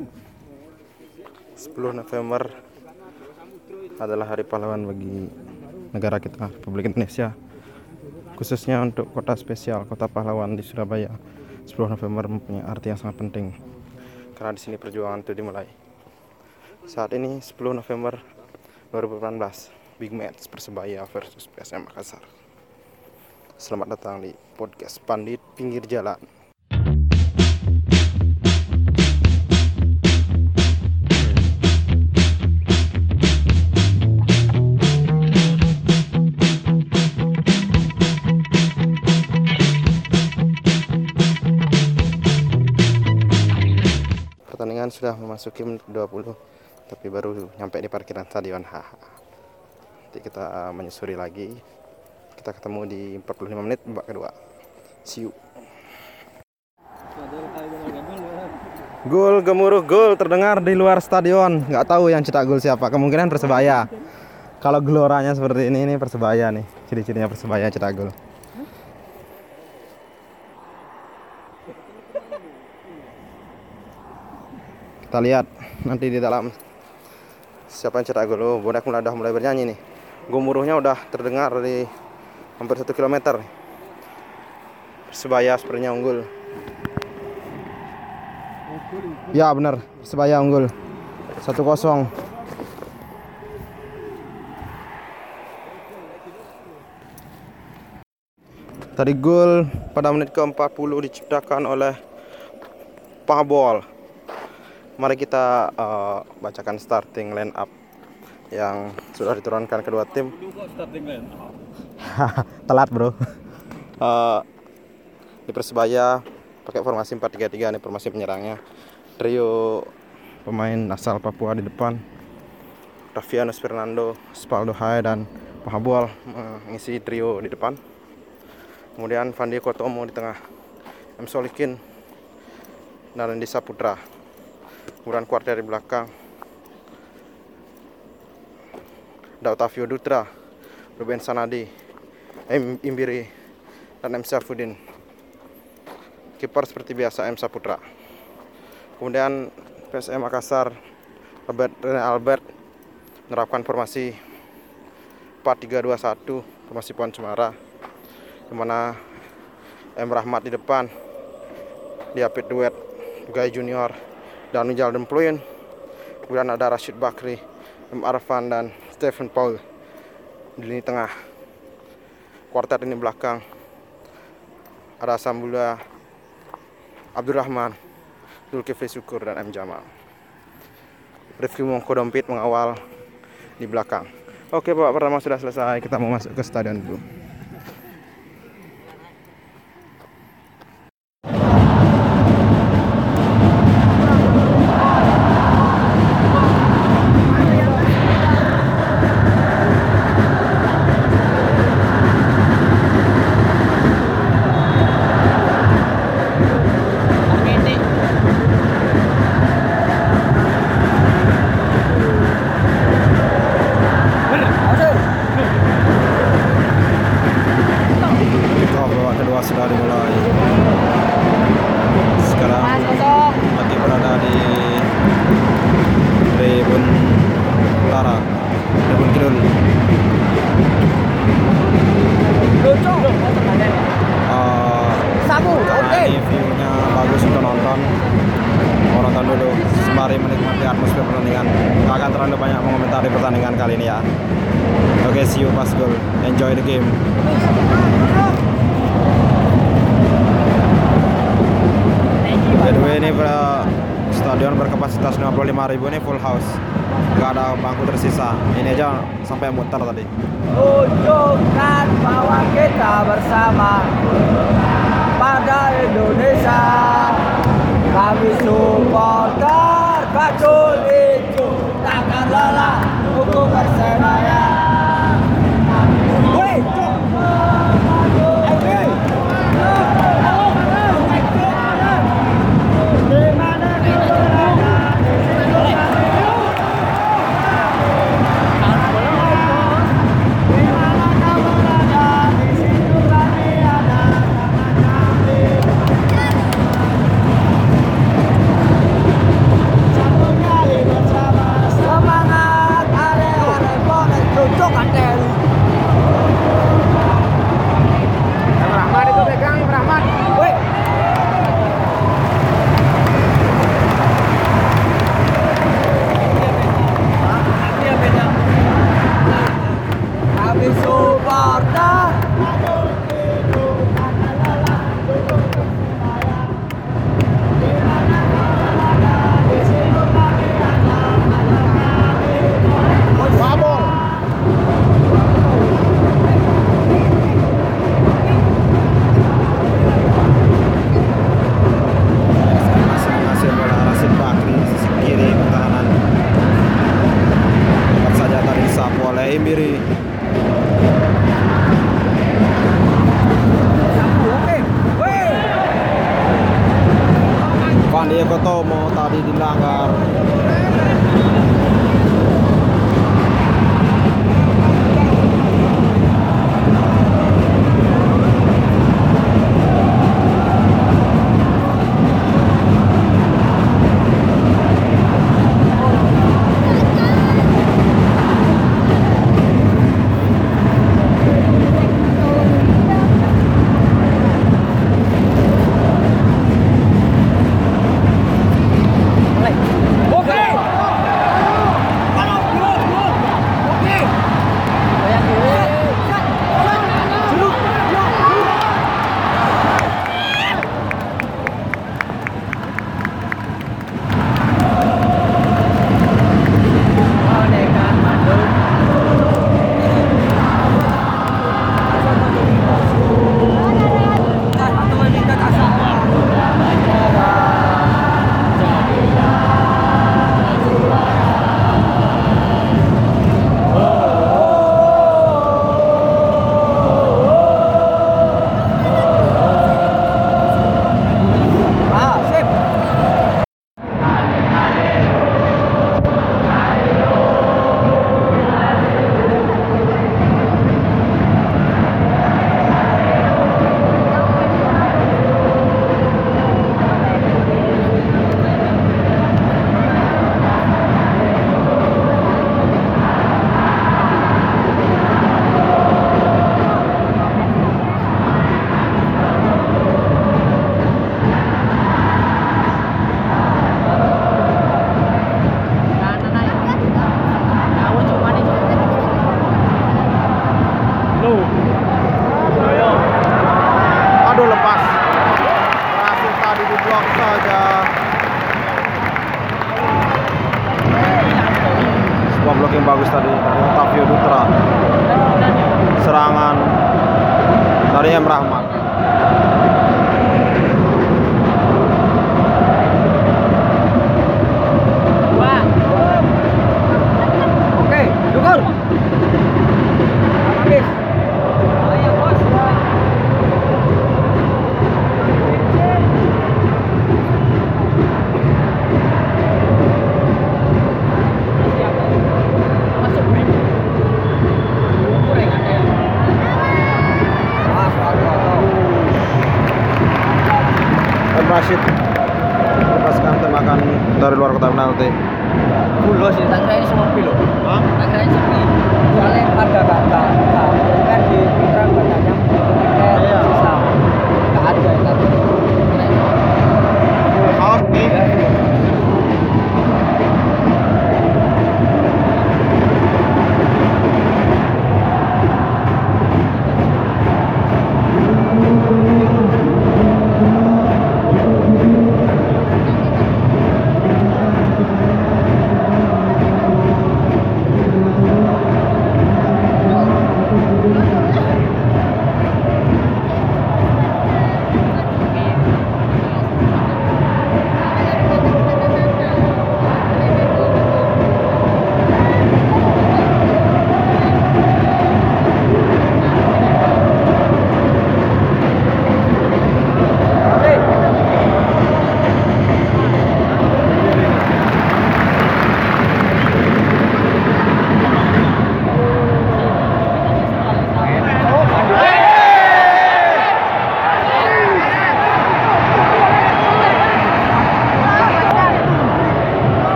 10 November adalah hari pahlawan bagi negara kita Republik Indonesia. Khususnya untuk kota spesial kota pahlawan di Surabaya. 10 November mempunyai arti yang sangat penting. Karena di sini perjuangan itu dimulai. Saat ini 10 November 2018 Big Match Persebaya versus PSM Makassar. Selamat datang di podcast Pandit Pinggir Jalan sudah memasuki menit 20 tapi baru nyampe di parkiran stadion HH nanti kita uh, menyusuri lagi kita ketemu di 45 menit babak kedua see you Gol gemuruh gol terdengar di luar stadion. Nggak tahu yang cetak gol siapa. Kemungkinan Persebaya. Kalau geloranya seperti ini, ini Persebaya nih. Ciri-cirinya Persebaya cetak gol. Kita lihat. Nanti di dalam siapa yang cetak gol. Oh, bonek mulai udah mulai bernyanyi nih. Gemuruhnya udah terdengar di hampir satu kilometer. Persebaya sepertinya unggul. Ya benar. Persebaya unggul. Satu kosong. Tadi gol pada menit ke-40 diciptakan oleh Pahbol mari kita uh, bacakan starting line up yang sudah diturunkan kedua tim. Telat bro. Uh, di Persebaya pakai formasi 4-3-3 nih formasi penyerangnya. Trio pemain asal Papua di depan. Rafianus Fernando, Spaldo Hai dan Pahabual mengisi trio di depan. Kemudian Fandi Kotomo di tengah. M Solikin dan Randy Saputra kemudian kuat dari belakang ada Otavio Dutra Ruben Sanadi M. Imbiri dan M. Syafudin kiper seperti biasa M. Saputra kemudian PSM Makassar Robert Rene Albert menerapkan formasi 4-3-2-1 formasi pohon cemara di mana M. Rahmat di depan diapit duet Gai Junior dan Ujal Dempluin kemudian ada Rashid Bakri M. Arfan dan Stephen Paul di lini tengah. Kuartet ini belakang. Ada Sambula Abdurrahman Zulkifli Syukur dan M. Jamal. Rifki Mongko Dompit mengawal di belakang. Oke Bapak pertama sudah selesai. Kita mau masuk ke stadion dulu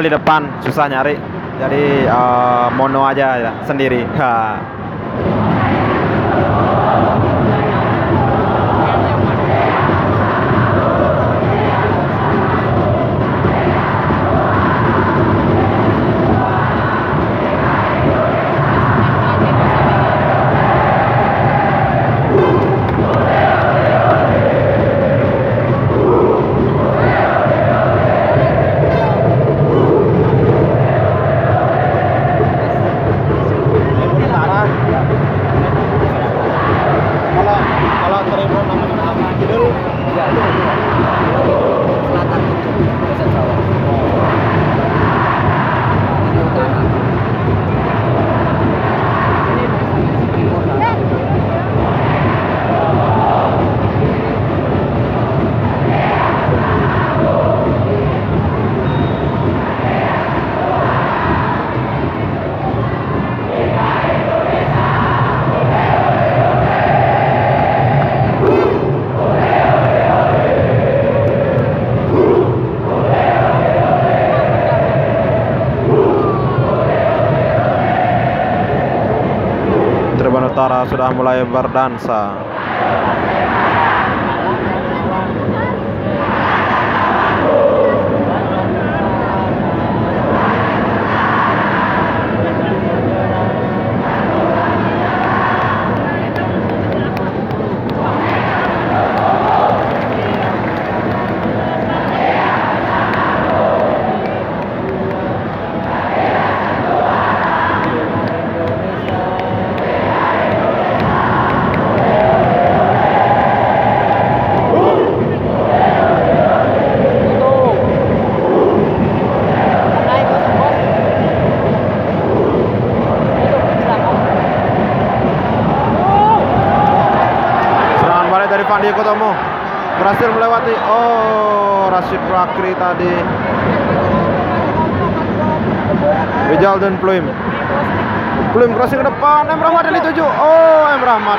di depan susah nyari jadi uh, mono aja ya, sendiri ha. sudah mulai berdansa. Berhasil melewati. Oh, Rashid Bakri tadi. Rijal dan Pluim. Pluim crossing ke depan. M Rahmat yang dituju. Oh, M Rahmat.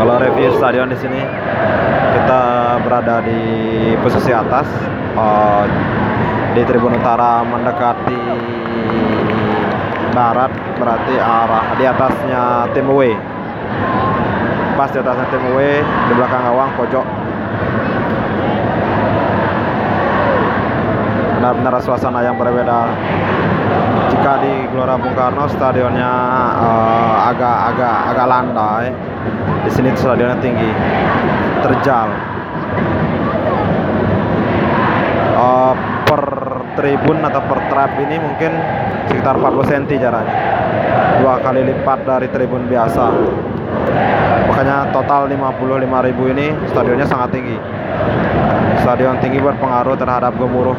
Kalau review stadion di sini kita berada di posisi atas eh, di tribun utara mendekati barat berarti arah di atasnya tim away. Pas di atasnya tim away di belakang gawang pojok. Benar-benar suasana yang berbeda jika di Gelora Bung Karno stadionnya eh, agak-agak agak landai. Di sini stadionnya tinggi. Terjal. Eh, per tribun atau per trap ini mungkin sekitar 40 cm jaraknya. Dua kali lipat dari tribun biasa. Makanya total 55.000 ini stadionnya sangat tinggi. Stadion tinggi berpengaruh terhadap gemuruh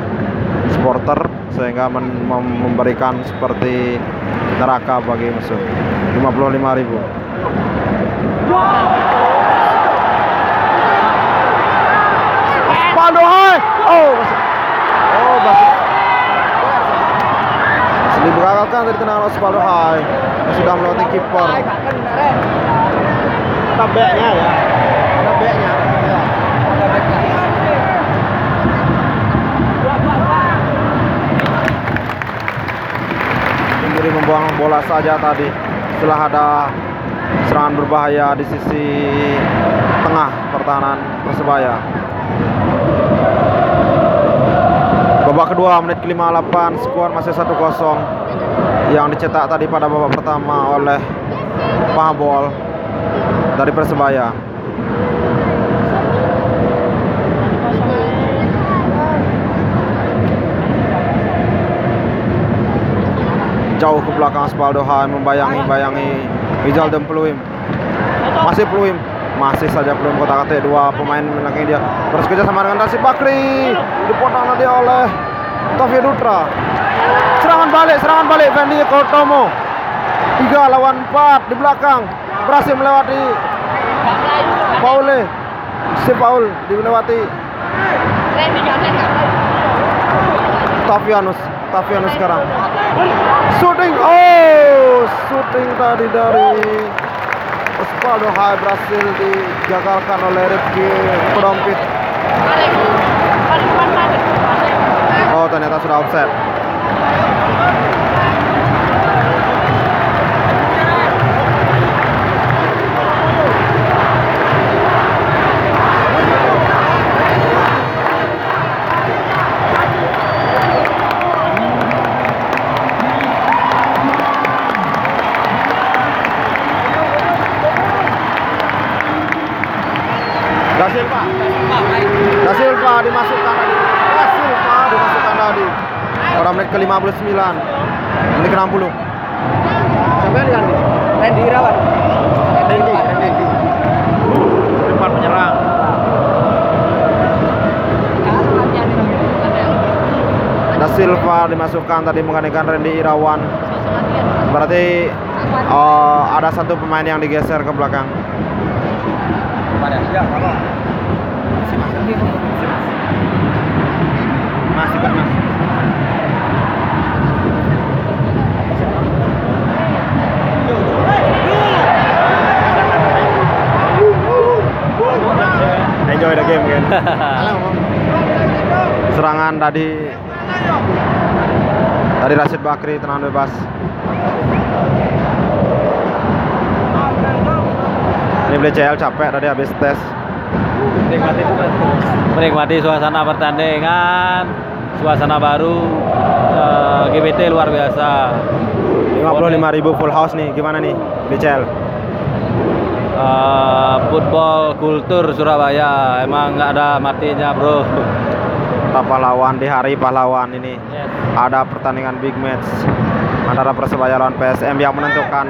supporter sehingga memberikan seperti neraka bagi musuh 55.000 Pando hai. Oh. Oh, masih. Digagalkan dari tendangan Osvaldo Hai. Yang sudah melewati kiper. Ada backnya ya. Ada backnya. Membuang bola saja tadi setelah ada serangan berbahaya di sisi tengah pertahanan Persebaya. Babak kedua menit ke-58 skor masih 1-0 yang dicetak tadi pada babak pertama oleh Pahabol dari Persebaya. Jauh ke belakang Spaldo Hai membayangi-bayangi Rizal dan Peluim. Masih Peluim, masih saja Peluim kotak atik dua pemain menangis dia. Terus kerja sama dengan Rashid Bakri. Dipotong dia oleh Taufik Dutra. Serangan balik, serangan balik Fendi Kotomo. Tiga lawan empat di belakang. Berhasil melewati Paule. Si Paul dilewati Tavianus. Tavianus sekarang. Shooting. Oh, shooting tadi dari Osvaldo Hai berhasil digagalkan oleh Rifki Pedompit. Oh, ternyata sudah offset. 59 menit 60 sampai kan Randy Irawan. Randy Randy. Depan menyerang. Da Silva dimasukkan tadi menggantikan Randy Irawan. Berarti uh, ada satu pemain yang digeser ke belakang. Masih mas Enjoy the game kan. Serangan tadi dari Rashid Bakri tenang bebas. Ini BCL capek tadi habis tes. menikmati menikmati suasana pertandingan suasana baru eh, GBT luar biasa 55.000 full house nih, gimana nih BCL? Eh, football kultur Surabaya emang nggak ada matinya bro Kita pahlawan di hari pahlawan ini. Ada pertandingan big match antara Persebaya lawan PSM yang menentukan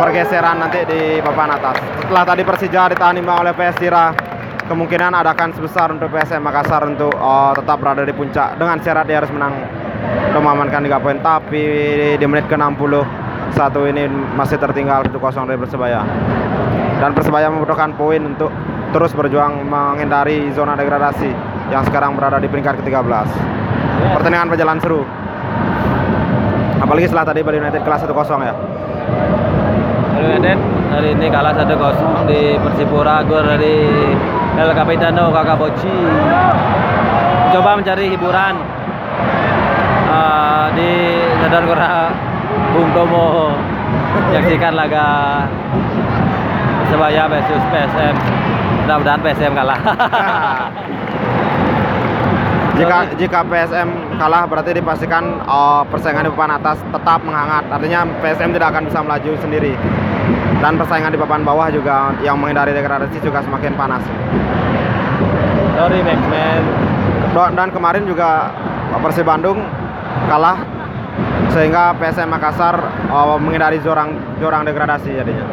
pergeseran nanti di papan atas. Setelah tadi Persija ditahan imbang oleh PS Tira, kemungkinan adakan sebesar untuk PSM Makassar untuk eh, tetap berada di puncak dengan syarat dia harus menang untuk mengamankan 3 poin. Tapi di menit ke-60 satu ini masih tertinggal 1-0 dari Persebaya. Dan Persebaya membutuhkan poin untuk terus berjuang menghindari zona degradasi yang sekarang berada di peringkat ke-13. Pertandingan berjalan seru. Apalagi setelah tadi Bali United kelas 1-0 ya. Bali United hari ini kalah 1-0 di Persipura gol dari El Capitano Kakak Boci coba mencari hiburan eh, di Sadar Gora Bung Tomo menyaksikan laga Persebaya versus PSM mudah-mudahan PSM kalah Jika jika PSM kalah berarti dipastikan eh, persaingan di papan atas tetap menghangat. Artinya PSM tidak akan bisa melaju sendiri. Dan persaingan di papan bawah juga yang menghindari degradasi juga semakin panas. sorry Maxman Do- Dan kemarin juga Persib Bandung kalah sehingga PSM Makassar eh, menghindari jurang jurang degradasi jadinya.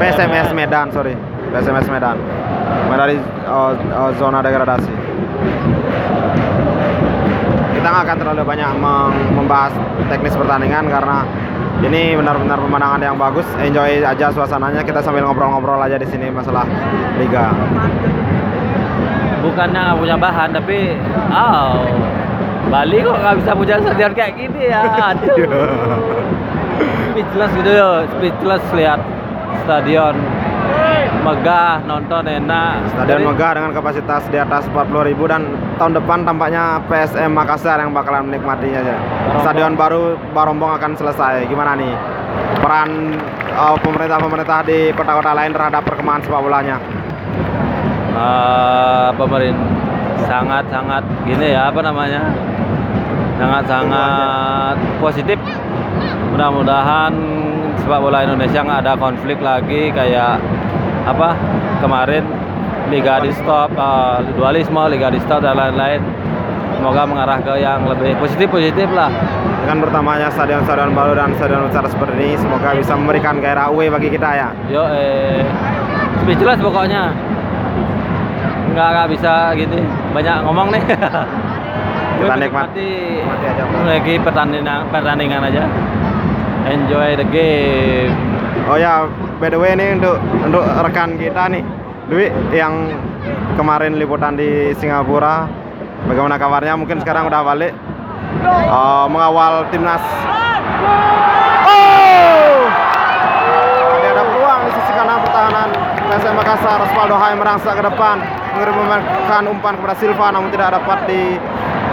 PSMS Medan, sorry. PSMS Medan. Menghindari eh, eh, zona degradasi. Kita nggak akan terlalu banyak membahas teknis pertandingan karena ini benar-benar pemandangan yang bagus. Enjoy aja suasananya. Kita sambil ngobrol-ngobrol aja di sini masalah liga. bukannya punya bahan tapi oh Bali kok nggak bisa punya stadion kayak gini ya aduh speechless gitu ya speechless lihat stadion megah nonton enak Stadion Jadi, megah dengan kapasitas di atas 40.000 dan tahun depan tampaknya PSM Makassar yang bakalan menikmatinya. Barombong. Stadion baru Barombong akan selesai. Gimana nih peran uh, pemerintah-pemerintah di kota-kota lain terhadap perkembangan sepak bolanya? eh, pemerintah sangat sangat gini ya apa namanya? Sangat sangat positif. Mudah-mudahan sepak bola Indonesia nggak ada konflik lagi kayak apa kemarin liga di stop eh, dualisme liga di stop dan lain-lain. Semoga mengarah ke yang lebih positif positif lah. Dengan bertambahnya stadion-stadion baru dan stadion besar seperti ini, semoga bisa memberikan gairah away bagi kita ya. yo eh speechless pokoknya nggak nggak bisa gini banyak ngomong nih Kita nikmati lagi pertandingan pertandingan aja enjoy the game Oh ya, by the way ini untuk untuk rekan kita nih, Dwi yang kemarin liputan di Singapura. Bagaimana kabarnya? Mungkin sekarang udah balik Eh, mengawal timnas. Oh! Ada peluang di sisi kanan pertahanan PSM Makassar. Osvaldo Hai merangsak ke depan, mengirimkan umpan kepada Silva, namun tidak dapat di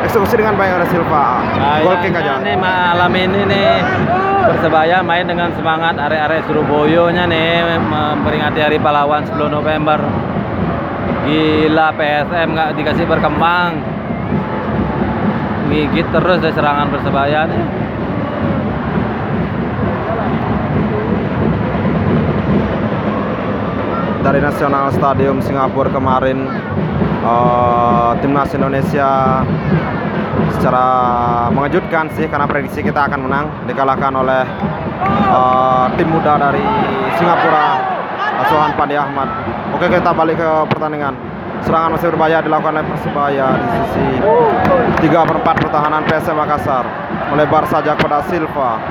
eksekusi dengan baik oleh Silva. Gol kick aja. Nih malam ini nih Persebaya main dengan semangat arek-arek Surabaya-nya nih memperingati Hari Pahlawan 10 November. Gila PSM nggak dikasih berkembang. Gigit terus dari serangan Persebaya nih. Dari National Stadium Singapura kemarin eh, timnas Indonesia secara mengejutkan sih karena prediksi kita akan menang dikalahkan oleh eh, tim muda dari Singapura asuhan Pandi Ahmad. Oke kita balik ke pertandingan. Serangan masih berbahaya dilakukan oleh Persebaya di sisi 3 per 4 pertahanan PSM Makassar melebar saja kepada Silva.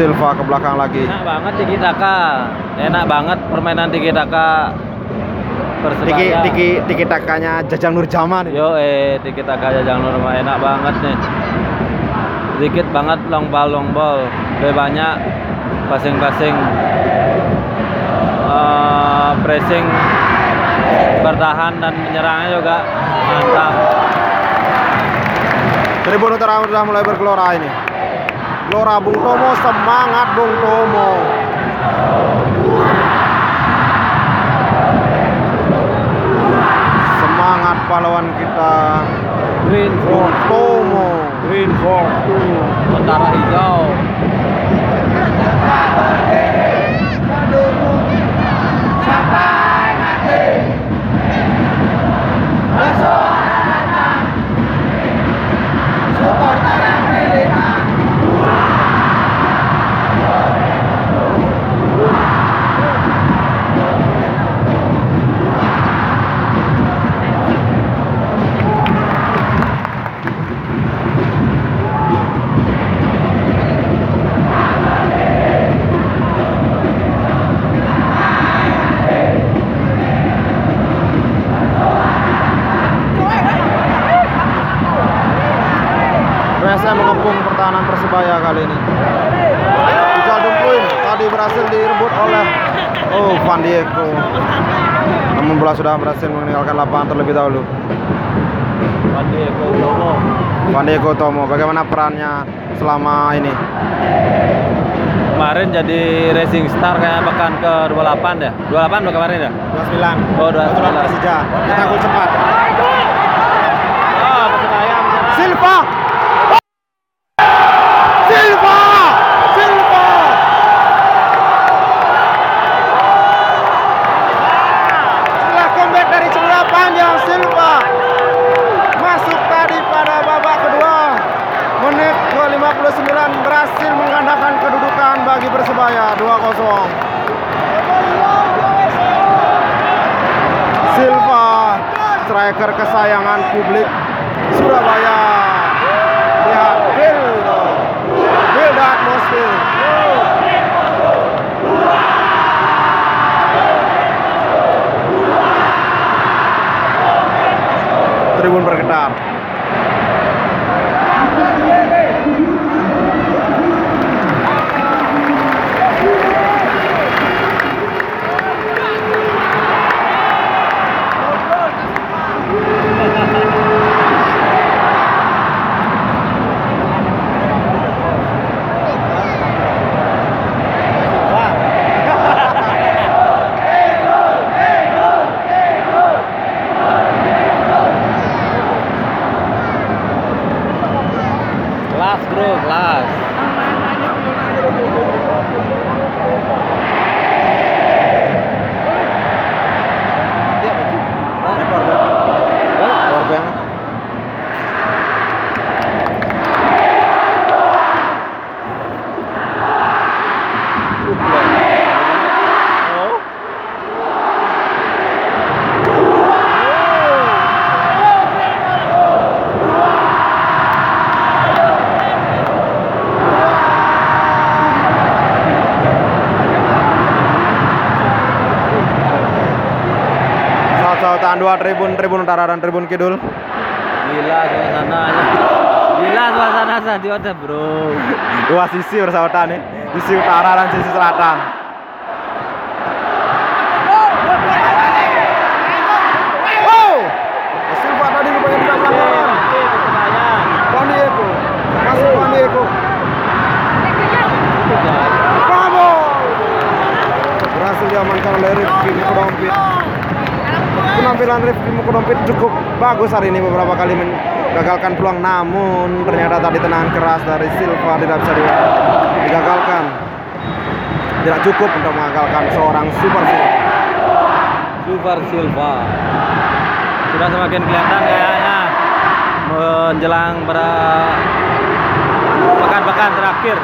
Silva ke belakang lagi. Enak banget Tiki Taka. Enak banget permainan Tiki Taka. Persebaya. Tiki tiki tiki takanya Jajang Nurjaman. Yo eh dikit agak aja jangan rumah enak banget nih. Dikit banget long ball long ball. Lebih banyak passing-passing eh, pressing bertahan dan menyerangnya juga mantap. Tribun Utara sudah mulai bergelora ini. Gelora Bung Tomo semangat Bung Tomo. Semangat pahlawan kita Green Bung Tomo. Green for two. Tentara hijau. Persebaya kali ini. Rizal Dumplin tadi berhasil direbut oleh Oh Van Diego. Namun bola sudah berhasil meninggalkan lapangan terlebih dahulu. Pandi Eko Tomo. Van Diego Tomo, bagaimana perannya selama ini? Kemarin jadi racing star kayak pekan ke 28 ya. 28 udah kemarin ya? 29. Oh, 29. Persija. Kita gol cepat. Persebaya. Silva. Silva. Tribun, tribun kidul. Gila suasananya. Gila suasana stadion bro. Dua sisi bersautan nih, sisi utara dan sisi selatan. Wow! Silva tadi rupanya tidak pelanggaran. Van Diego, masuk Van Diego. Bravo! Berhasil diamankan oleh Rifki Mukodompit. Penampilan Rifki Mukodompit cukup bagus hari ini beberapa kali menggagalkan peluang namun ternyata tadi tenangan keras dari Silva tidak bisa di- digagalkan. Tidak cukup untuk mengagalkan seorang super Silva. Super Silva. Sudah semakin kelihatan kayaknya menjelang pekan-pekan terakhir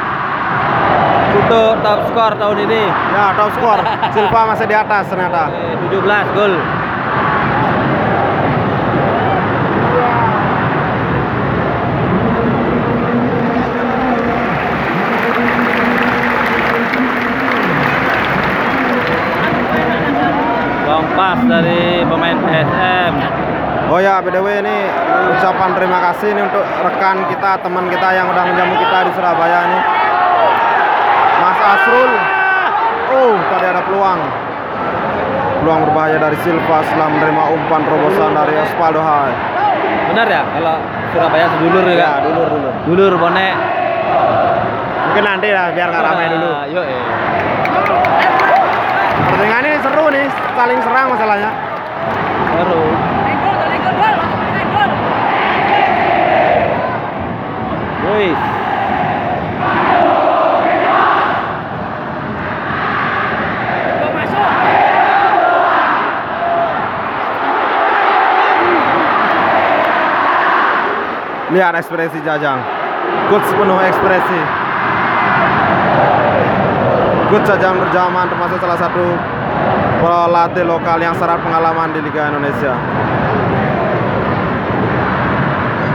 untuk top skor tahun ini Ya, top skor. Silva masih di atas ternyata. Eh, 17 gol. Dari PSM. Oh ya, BDW ini ucapan terima kasih ini untuk rekan kita, teman kita yang udah menjamu kita di Surabaya ini. Mas Asrul. Oh, tadi ada peluang. Peluang berbahaya dari Silva setelah menerima umpan terobosan dari Osvaldo Hai. Benar ya kalau Surabaya sedulur ya? Ya, dulur dulu. Dulur bonek. Mungkin nanti lah biar nggak ramai dulu. Ah, Yuk, eh. Pertandingan ini seru nih, saling serang masalahnya. Seru. Wih. Lihat ekspresi Jajang. Coach penuh ekspresi. Coach Jajang berjaman termasuk salah satu pelatih lokal yang syarat pengalaman di Liga Indonesia.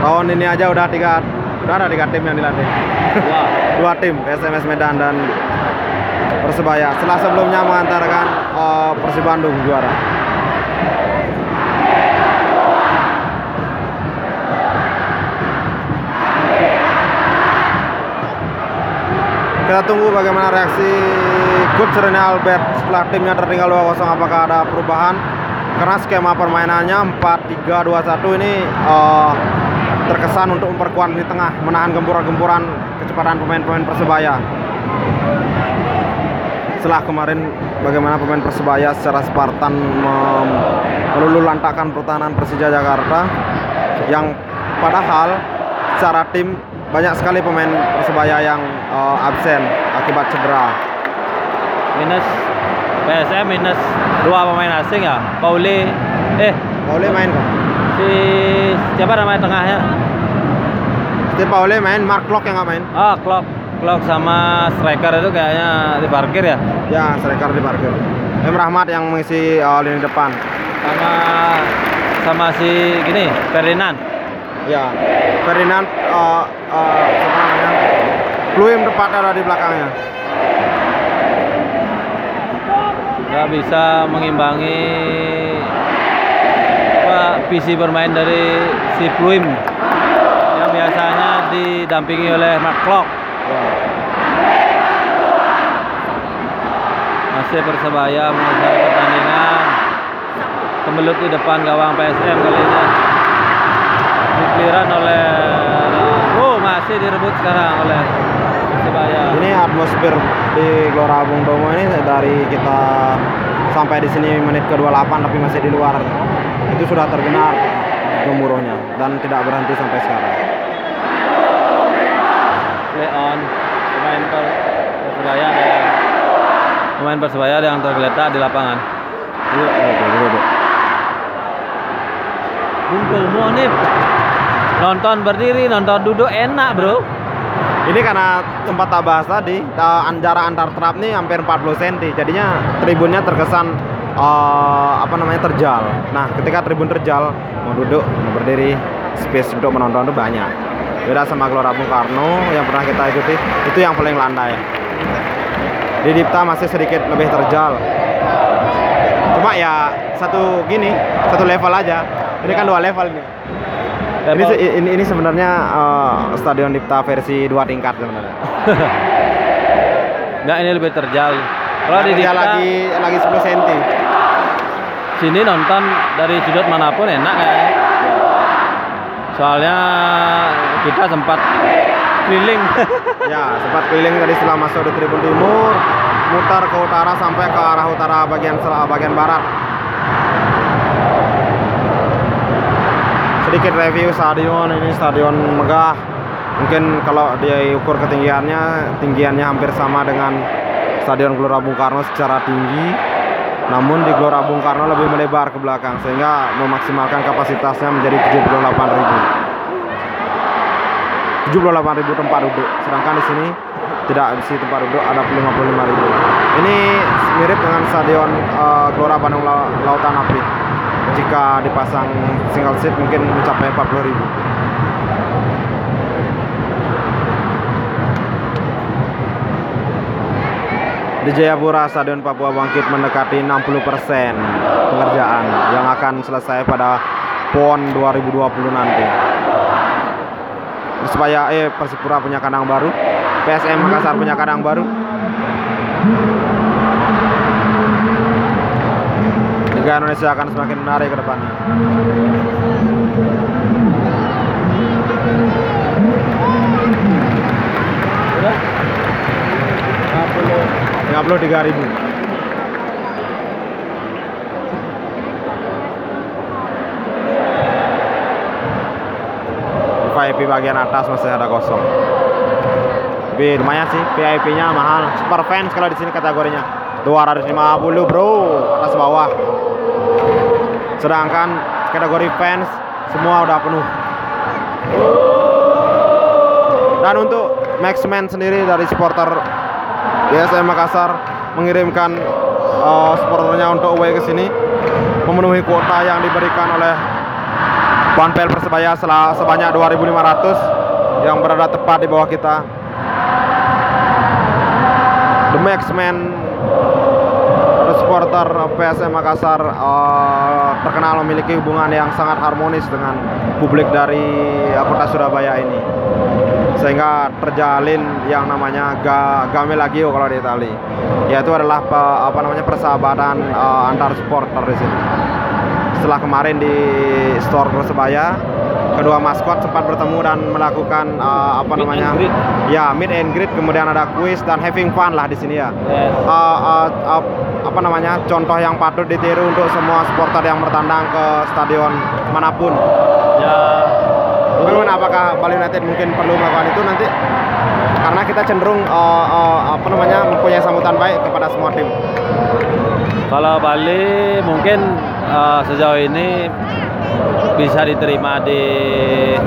Tahun ini aja udah tiga, udah ada tiga tim yang dilatih. Dua tim, SMS Medan dan Persebaya. Setelah sebelumnya mengantarkan eh, Persib Bandung juara. Kita tunggu bagaimana reaksi Coach Rene Albert setelah timnya tertinggal 2-0 apakah ada perubahan? Karena skema permainannya 4-3-2-1 ini eh, terkesan untuk memperkuat di tengah menahan gempuran-gempuran kecepatan pemain-pemain Persebaya. Setelah kemarin bagaimana pemain Persebaya secara Spartan mem- melululantakkan pertahanan Persija Jakarta yang padahal secara tim banyak sekali pemain Persebaya yang eh, absen akibat cedera. Minus PSM minus dua pemain asing ya. Pauli eh Paule main kok. si siapa namanya tengahnya? Steve Paule main, Mark Klok yang nggak main. Ah, Klok. Klok sama striker itu kayaknya di parkir ya. Ya, striker di parkir. Em Rahmat yang mengisi eh, lini depan. Sama sama si gini, Ferdinand. Ya, Ferdinand eh, eh, apa namanya? Pluim tepat ada di belakangnya. nggak bisa mengimbangi apa visi bermain dari si Pluim yang biasanya didampingi oleh Mark Klok. Masih Persebaya menguasai pertandingan. Kemelut di depan gawang PSM kali ini. Dikliran oleh Oh, masih direbut sekarang oleh Persebaya. Ini atmosfer di Gelora Bung Tomo ini dari kita sampai di sini menit ke-28 tapi masih di luar. Itu sudah terdengar gemuruhnya dan tidak berhenti sampai sekarang. Leon pemain per- Persebaya yang pemain Persebaya yang tergeletak di lapangan. Duduk, duduk, duduk. Bungkul Monip nonton berdiri nonton duduk enak bro Ini karena tempat tak bahas tadi, antara antar trap nih hampir 40 cm. Jadinya tribunnya terkesan eh, apa namanya terjal. Nah, ketika tribun terjal, mau duduk, mau berdiri, space untuk menonton itu banyak. Beda sama Gelora Bung Karno yang pernah kita ikuti, itu yang paling landai. Di Dipta masih sedikit lebih terjal. Cuma ya satu gini, satu level aja. Ini kan dua level nih. Ini, Level- ini, ini sebenarnya eh, Stadion Dipta versi dua tingkat sebenarnya. nggak ini lebih terjal kalau di Dia Dipta lagi lagi 10 cm. sini nonton dari sudut mana pun enak kayaknya soalnya kita sempat keliling ya, sempat keliling tadi setelah masuk di tribun timur, mutar ke utara sampai ke arah utara bagian bagian barat. Sedikit review stadion ini stadion megah. Mungkin kalau dia ukur ketinggiannya, tinggiannya hampir sama dengan Stadion Gelora Bung Karno secara tinggi. Namun di Gelora Bung Karno lebih melebar ke belakang sehingga memaksimalkan kapasitasnya menjadi 78.000. 78.000 tempat duduk. Sedangkan di sini tidak di tempat duduk ada 55.000. Ini mirip dengan stadion eh, Gelora Bandung Lau- Lautan Api. Jika dipasang single seat mungkin mencapai 40.000. Di Jayapura, Stadion Papua Bangkit mendekati 60% pengerjaan yang akan selesai pada PON 2020 nanti. Persebaya eh Persipura punya kandang baru, PSM Makassar punya kandang baru. Liga Indonesia akan semakin menarik ke depannya. Lima puluh tiga. VIP bagian atas masih ada kosong. Tapi lumayan sih VIP-nya mahal. Super fans kalau di sini kategorinya 250 bro atas bawah. Sedangkan kategori fans semua udah penuh. Dan untuk Maxman sendiri dari supporter BSM Makassar mengirimkan uh, supporternya untuk away ke sini memenuhi kuota yang diberikan oleh Panpel Persebaya sebanyak 2.500 yang berada tepat di bawah kita. The Maxman supporter PSM Makassar uh, terkenal memiliki hubungan yang sangat harmonis dengan publik dari uh, kota Surabaya ini. Sehingga terjalin yang namanya ga, game lagio kalau di Itali. Yaitu adalah pe, apa namanya persahabatan uh, antar supporter di sini. Setelah kemarin di store Persebaya kedua maskot sempat bertemu dan melakukan uh, apa namanya. Ya meet and greet kemudian ada quiz dan having fun lah di sini ya Yes. uh, uh, uh, apa namanya contoh yang patut ditiru untuk semua supporter yang bertandang ke stadion mana pun Ya, Bagaimana apakah Bali United mungkin perlu melakukan itu nanti? Karena kita cenderung uh, uh, apa namanya mempunyai sambutan baik kepada semua tim. kalau Bali mungkin eh, sejauh ini bisa diterima di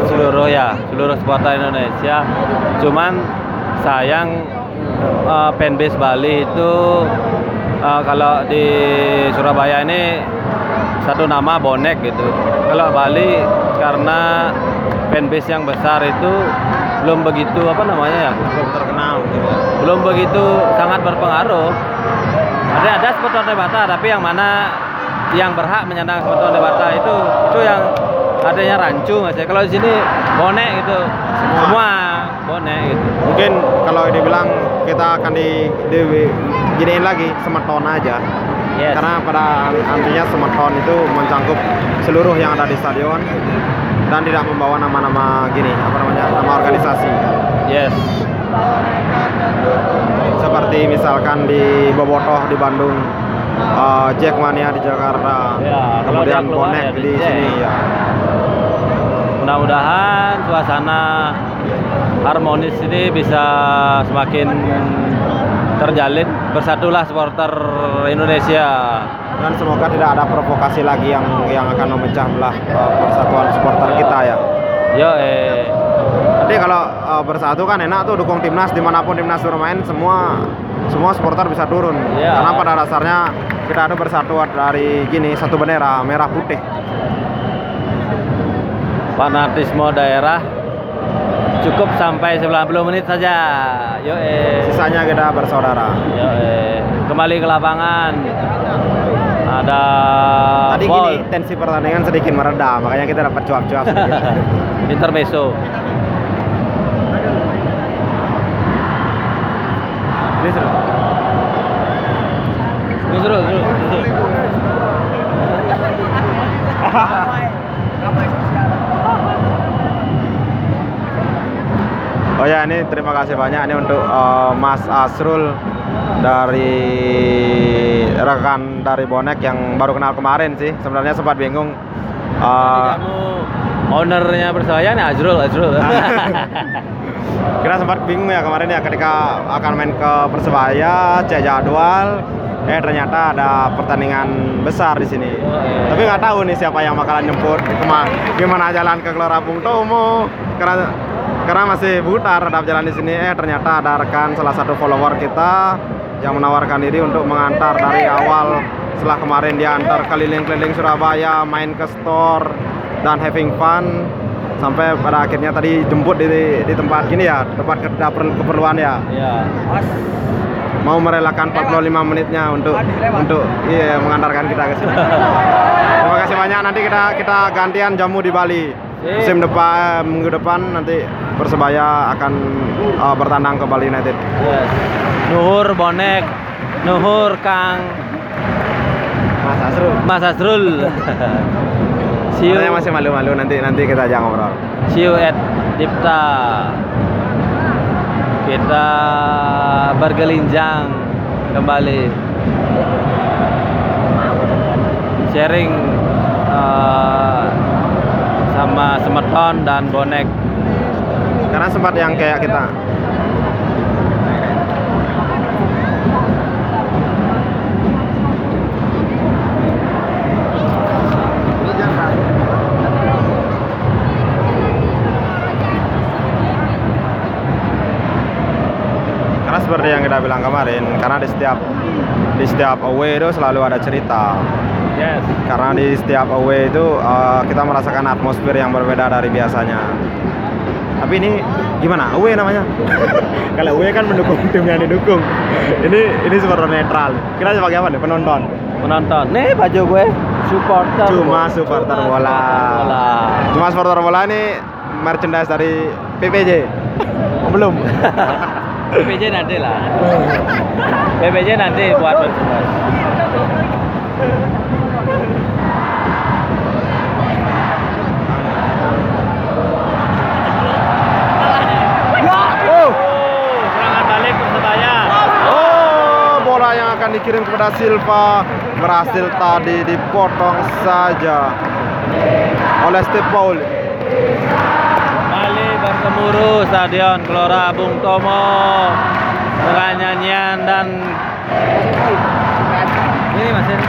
seluruh ya seluruh supporter Indonesia. Cuman sayang eh, fanbase Bali itu eh, kalau di Surabaya ini satu nama bonek gitu. Kalau Bali karena fanbase yang besar itu belum begitu apa namanya ya Belum terkenal gitu. belum begitu sangat berpengaruh. Ada ada supporter Debata, tapi yang mana yang berhak menyandang supporter Debata itu itu yang adanya rancu mas ya. Kalau di sini bonek gitu, Semua. semua, bonek gitu. Mungkin kalau dibilang kita akan di, di giniin lagi semeton aja. Yes. Karena pada artinya semeton itu mencangkup seluruh yang ada di stadion dan tidak membawa nama-nama gini apa namanya nama organisasi Yes. seperti misalkan di Bobotoh di Bandung uh, Jackmania di Jakarta Ya, kalau kemudian ya di di sini ya Mudah-mudahan suasana harmonis ini bisa semakin terjalin. Bersatulah supporter Indonesia. dan semoga tidak ada provokasi lagi yang yang akan memecah belah uh, persatuan supporter kita ya Yo eh. Nanti kalau uh, bersatu kan enak tuh dukung timnas di mana pun timnas bermain semua semua supporter bisa turun Iya. karena pada dasarnya kita ada bersatu dari gini satu bendera merah putih fanatisme daerah cukup sampai 90 menit saja. Yo eh. sisanya kita bersaudara Yo eh. Kembali ke lapangan. Ada tadi gini tensi pertandingan sedikit mereda makanya kita dapat cuap-cuap sedikit. Intermezzo. ini seru Seru, seru, seru. Terima kasih banyak ini untuk uh, Mas Asrul dari rekan dari bonek yang baru kenal kemarin sih. Sebenarnya sempat bingung uh, Kamu ownernya Persebaya nih Azrul, Azrul. kita sempat bingung ya kemarin ya ketika akan main ke Persebaya cek jadwal. Eh ternyata ada pertandingan besar di sini. Oh, iya. tapi nggak tahu nih siapa yang bakalan kema gimana jalan ke Gelora Bung Tomo? Karena karena masih buta terhadap jalan di sini eh ternyata ada rekan salah satu follower kita yang menawarkan diri untuk mengantar dari awal setelah kemarin dia antar keliling-keliling Surabaya main ke store dan having fun sampai pada akhirnya tadi jemput di di tempat gini ya tempat ke- dapur keperluan ya ya. mau merelakan 45 menitnya untuk untuk iya mengantarkan kita ke sini. Terima kasih banyak. Nanti kita kita gantian jamu di Bali. Musim depan minggu depan nanti Persebaya akan uh, bertandang ke Bali United. Yes. Nuhur bonek, Nuhur Kang Mas Asrul. Mas Asrul. see you, Katanya masih malu-malu nanti nanti kita aja ngobrol. see you at Dipta. Kita bergelinjang kembali. Sharing eh, sama semeton dan bonek. Karena sempat yang kayak kita Karena seperti yang kita bilang kemarin, karena di setiap di setiap away itu selalu ada cerita. Yes. Karena di setiap away itu uh, kita merasakan atmosfer yang berbeda dari biasanya. Tapi ini gimana? Away namanya? Kalau away kan mendukung tim yang didukung. ini ini seperti netral. Kita sebagai apa nih? Penonton. Penonton. Nih baju gue supporter. Cuma supporter bola. bola. Cuma supporter bola ini merchandise dari PPJ. Oh, belum. PPJ nanti lah. PPJ nanti buat merchandise. Oh, Oh, serangan balik Persebaya. oh, bola yang akan dikirim kepada Silva berhasil tadi dipotong saja oleh Steve Paul. Kembali bergemuruh Stadion Gelora Bung Tomo dengan nyanyian dan ini Mas ini.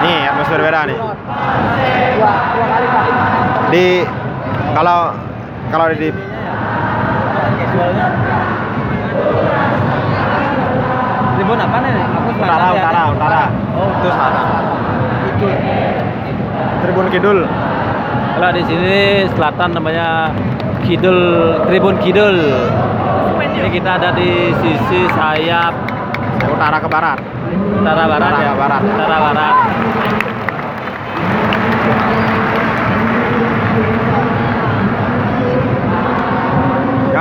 Nih atmosfer beda nih. Di kalau kalau di Tribun apa nih? Aku utara selatan ya. utara utara. Oh, Itu selatan. Tribun Kidul. Kalau di sini selatan namanya Kidul, Tribun Kidul. Ini kita ada di sisi sayap Utara ke barat. utara barat Utara ya. barat. Utara barat.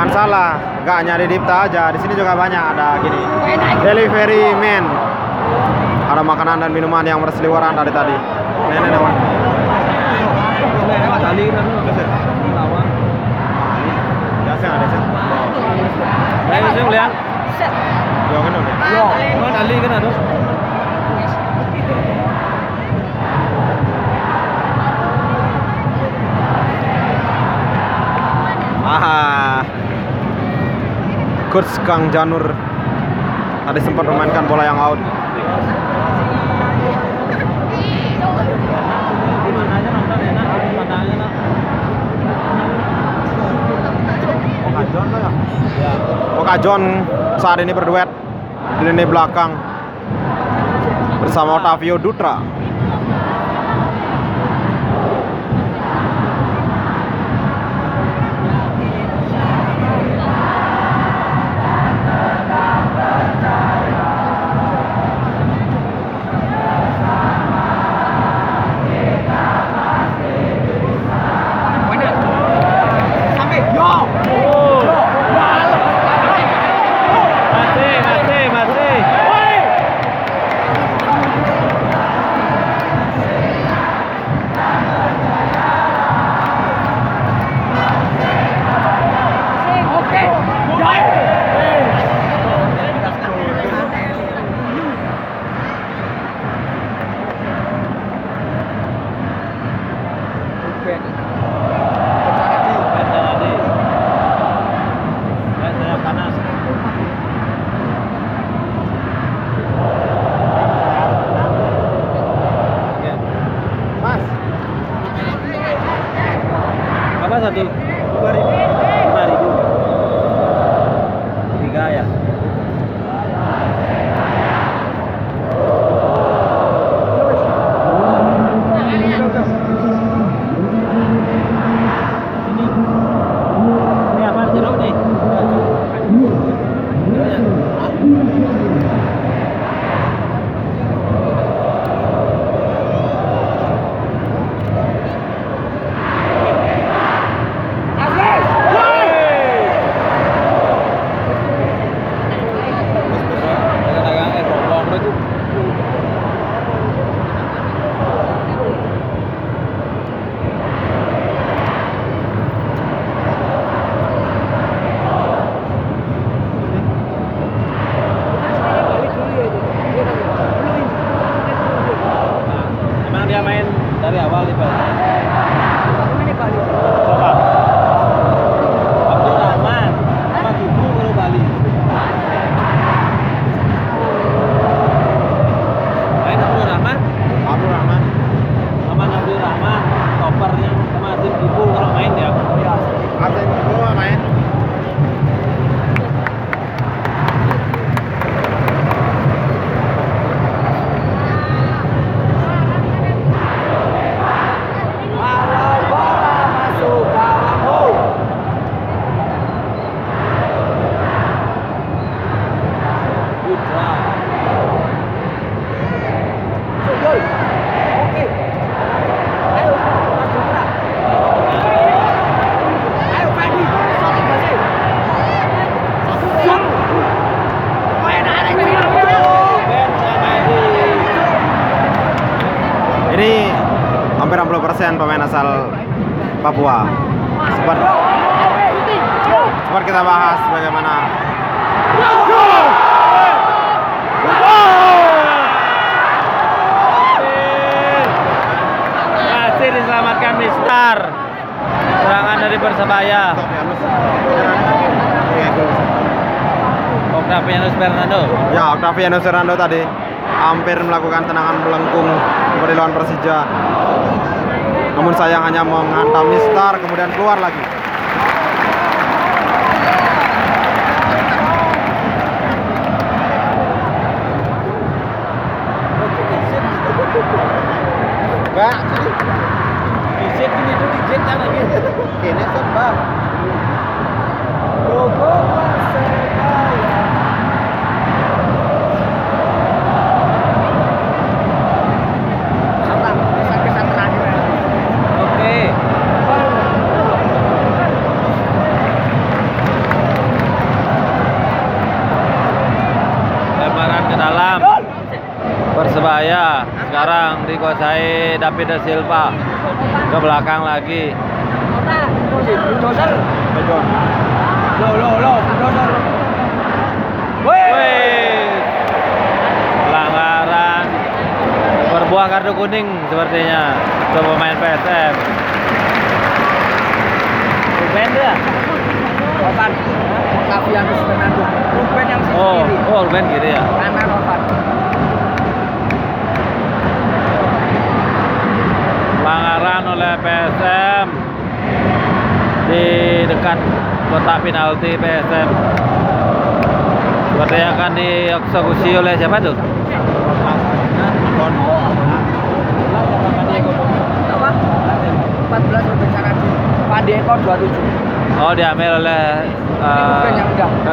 Jangan salah, nggak hanya di Dipta aja, di sini juga banyak ada gini. Delivery man. Ada makanan dan minuman yang berseliweran dari tadi. Nenek nenek. Kali kan lawan. Biasa ada sih. Ayo saya melihat. Yo kan udah. Yo, kan Ali kan ada. Ah. Coach Kang Janur tadi sempat memainkan bola yang out. Oka John saat ini berduet di lini belakang bersama Otavio Dutra. Octavianus Fernando. Ya, Octaviano Serrando tadi hampir melakukan tendangan melengkung kepada lawan Persija. Namun sayang hanya menghantam Mistar kemudian keluar lagi. Enggak, Fisik ini tuh dijek kan lagi. ini sebab dikuasai David da Silva. Ke belakang lagi. Lo, lo, lo. Pelanggaran. Berbuah kartu kuning sepertinya untuk pemain PSM. Ruben dia. Fernando. Ruben yang Oh, oh Ruben kiri ya. Kanan Ovan. pelanggaran oleh PSM di dekat kotak penalti PSM sepertinya akan dieksekusi oleh siapa tuh? Apa? 14 Ruben Sanadi. Pade Eko 27. Oh diambil oleh uh,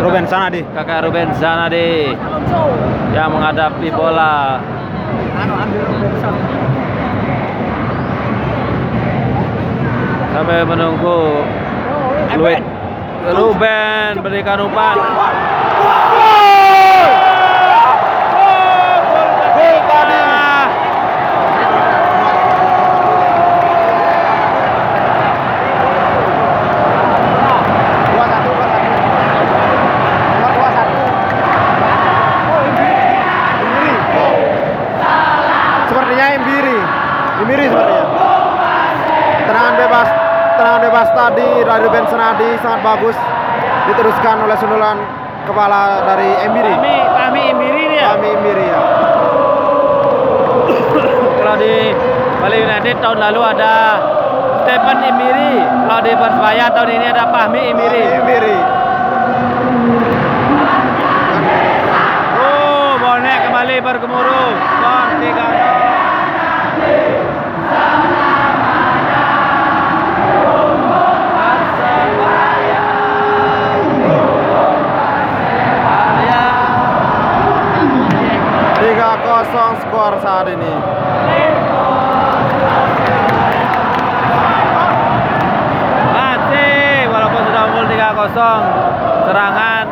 Ruben kakak- Sanadi. kakak Ruben Sanadi yang menghadapi bola Anu ambil Ruben Sanadi. Sampai menunggu Luit Ruben berikan umpan Gol tadi. Dua satu, dua satu. Nomor dua satu. Imbiri. Sepertinya Imbiri. Imbiri sepertinya. Tendangan bebas, tendangan bebas tadi dari Ben Senadi sangat bagus. Diteruskan oleh sundulan kepala dari Imbiri. Kami kami Imbiri dia. Kami Imbiri ya. Kalau di Bali United tahun lalu ada Stephen Imbiri. Kalau di Persebaya tahun ini ada Fahmi Imbiri. Kami Imbiri. Oh, bonek kembali bergemuruh. Skor 3 skor saat ini. Masih walaupun sudah unggul 3-0 serangan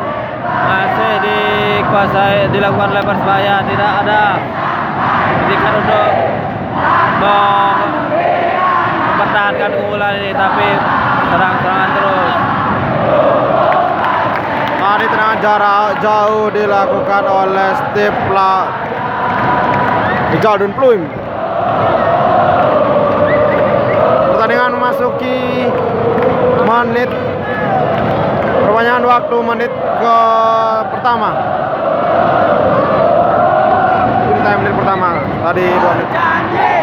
masih dikuasai dilakukan oleh Persebaya tidak ada pendidikan untuk mem- mempertahankan keunggulan ini tapi serang-serangan terus. Tadi tendangan jarak jauh dilakukan oleh Steve La Galden Pluim. Pertandingan memasuki menit perpanjangan waktu menit ke pertama. Ini menit pertama tadi 2 menit.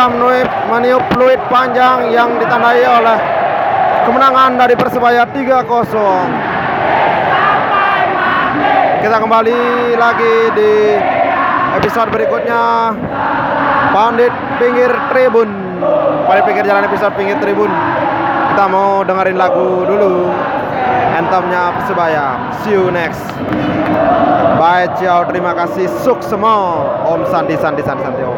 Sudah meniup, fluid panjang yang ditandai oleh kemenangan dari Persebaya 3-0. Kita kembali lagi di episode berikutnya. Pandit pinggir tribun. Pandit pinggir jalan episode pinggir tribun. Kita mau dengerin lagu dulu. Anthemnya Persebaya. See you next. Bye, ciao, terima kasih, suksemo, Om Sandi, Sandi, Sandi, Sandi.